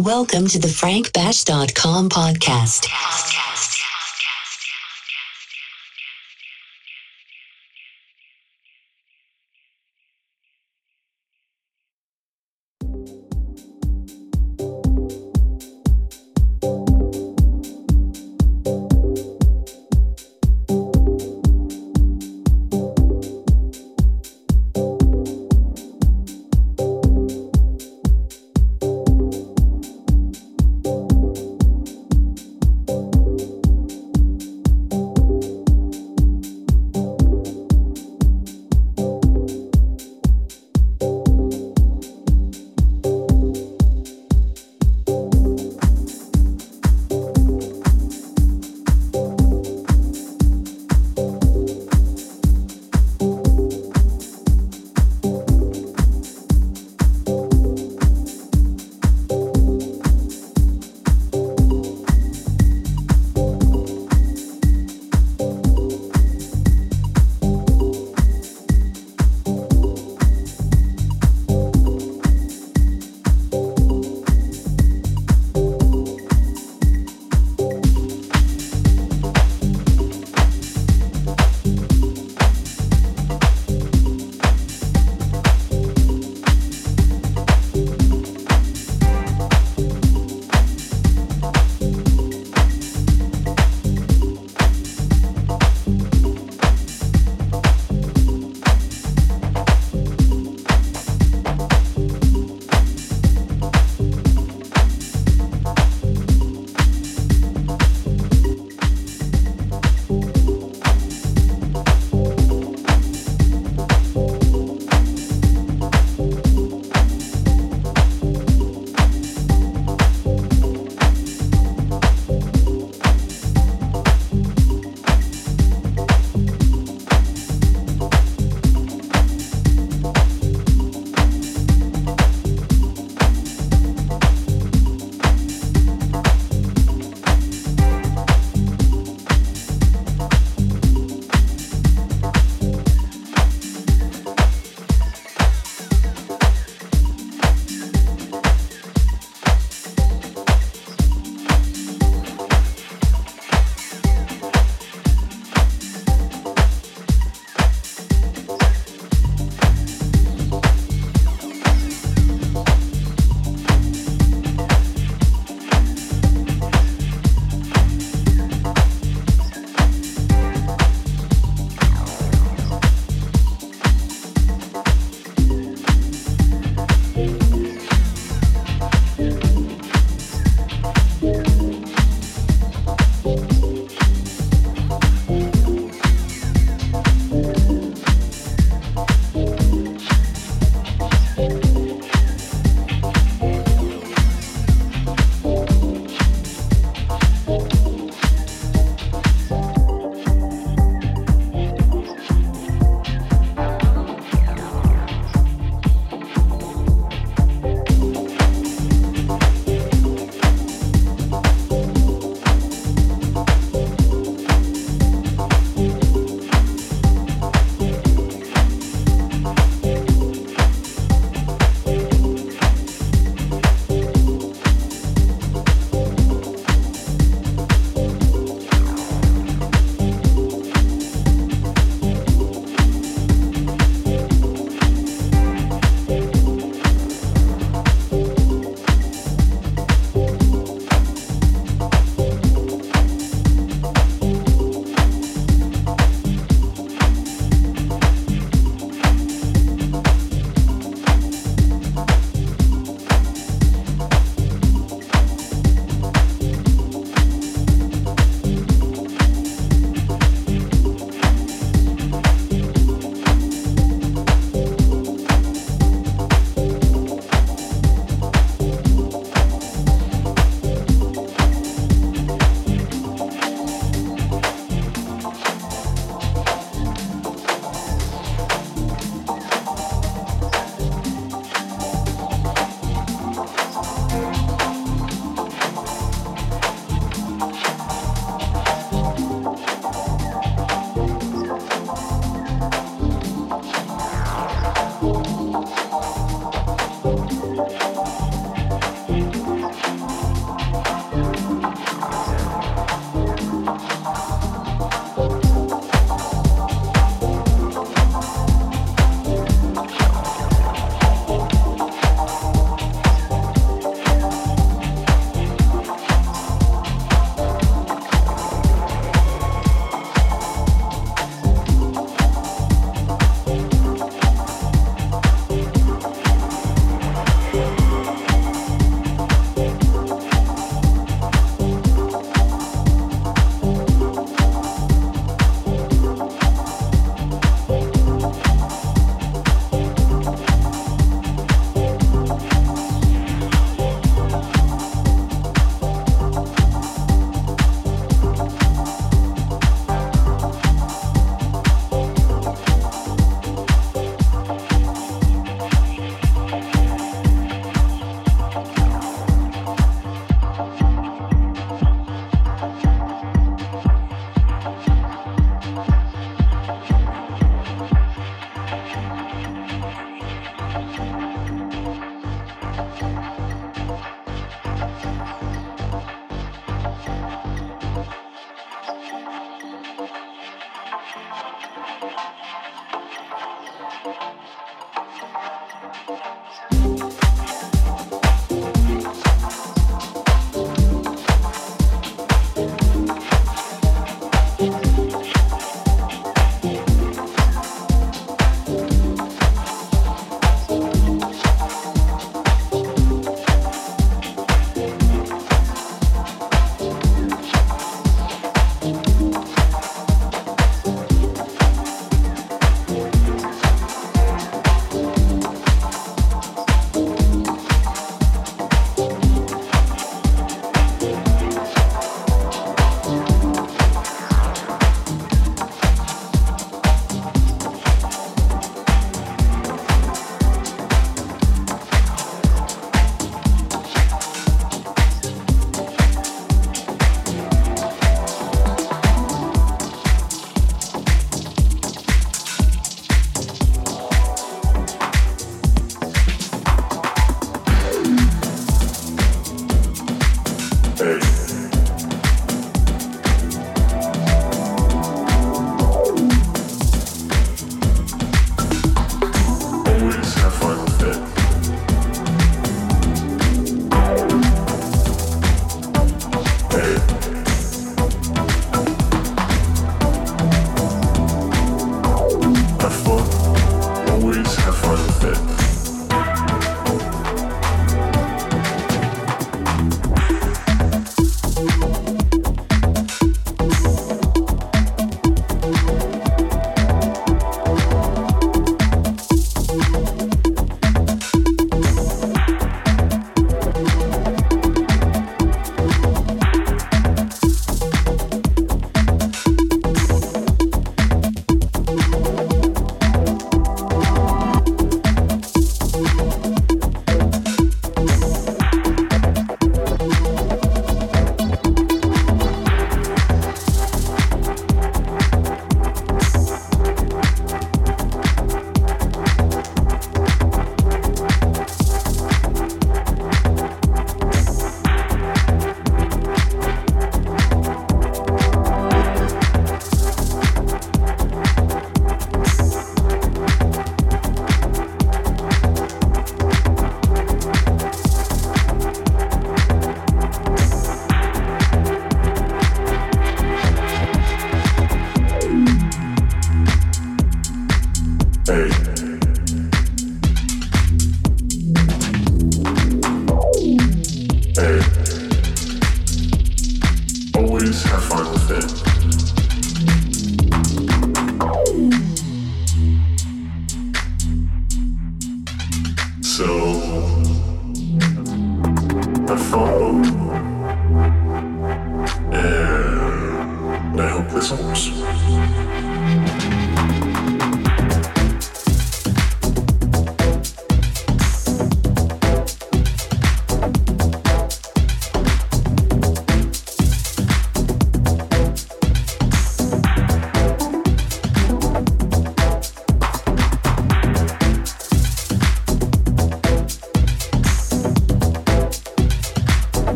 Welcome to the frankbash.com podcast.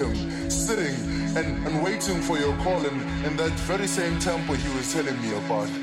kingdom, sitting and, and waiting for your calling in that very same temple he was telling me about.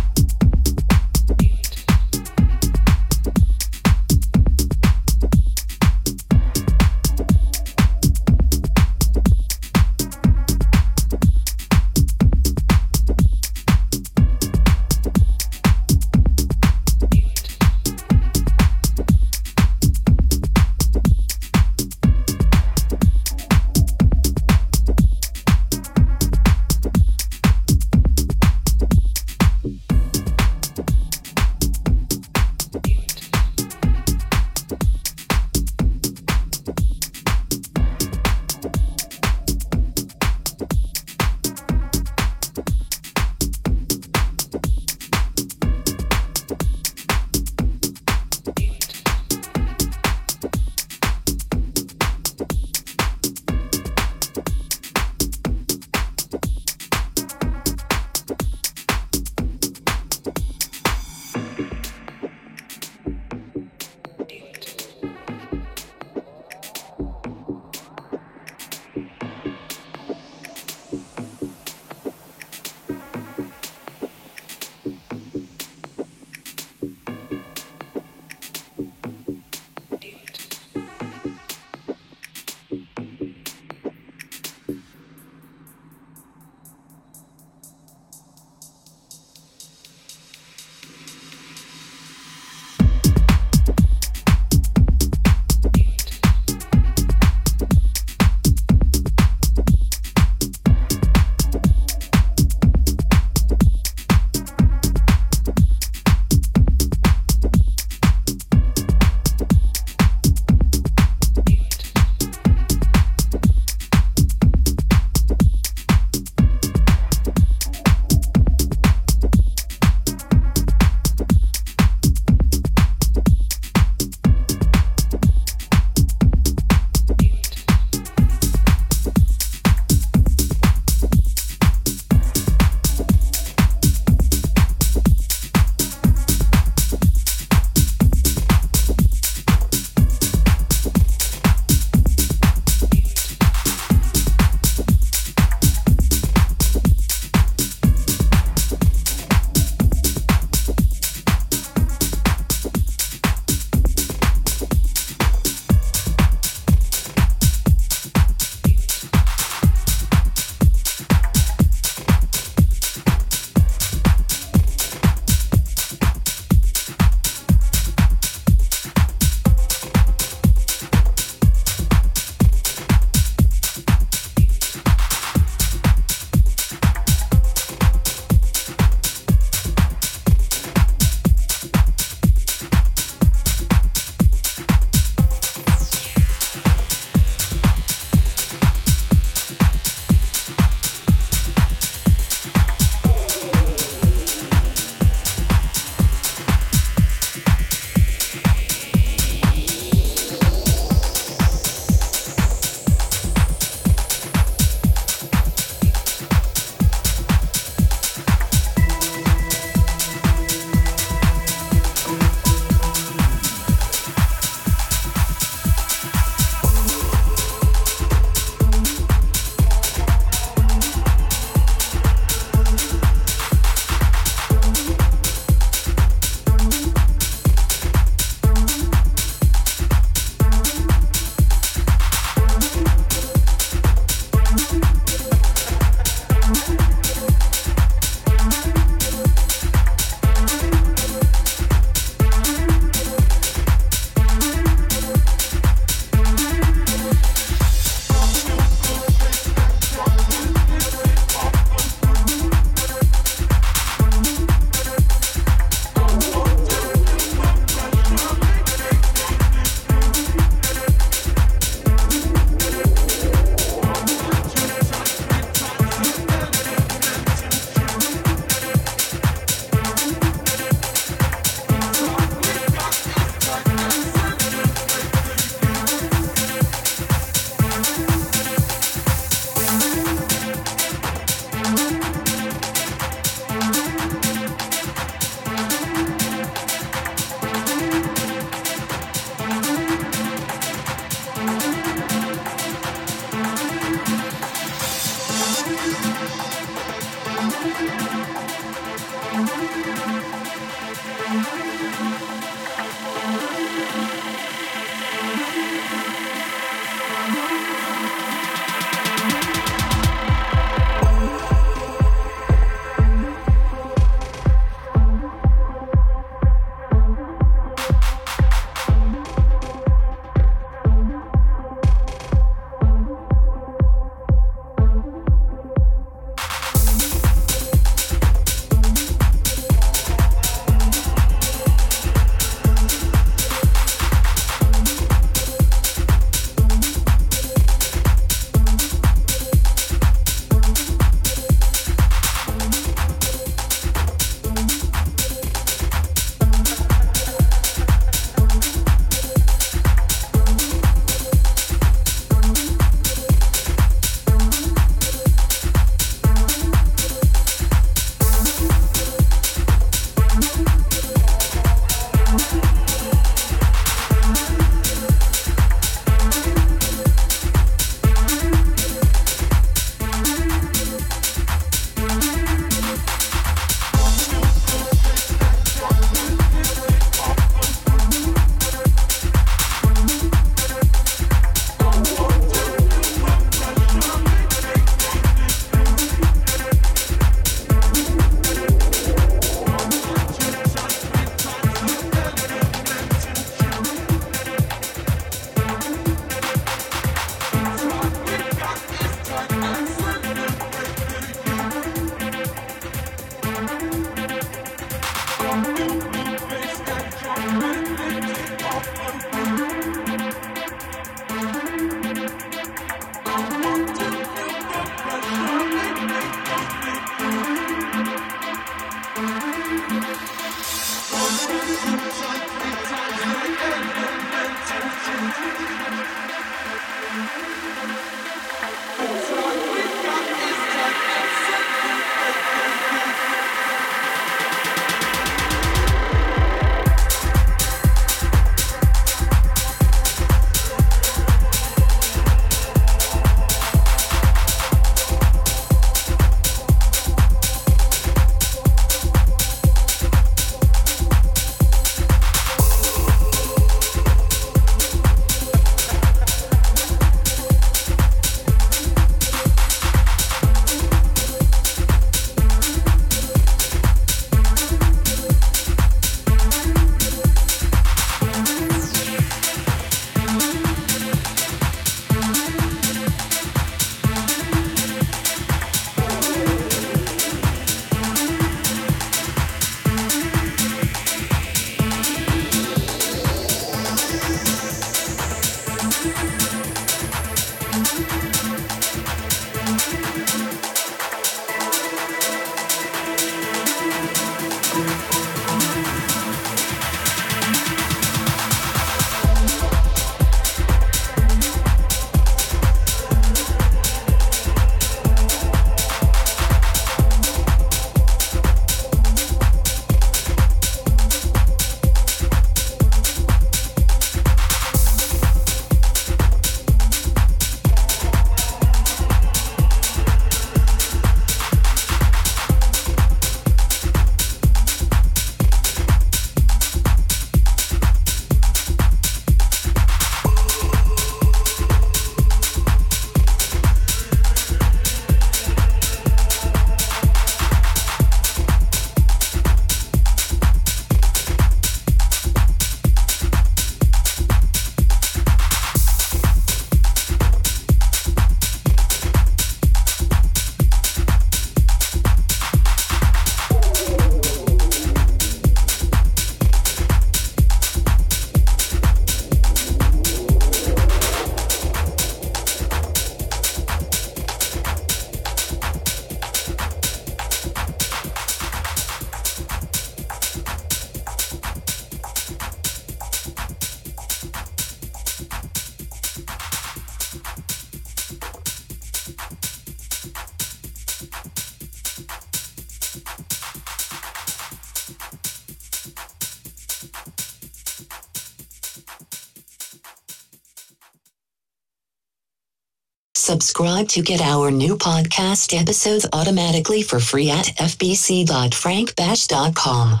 Subscribe to get our new podcast episodes automatically for free at fbc.frankbash.com.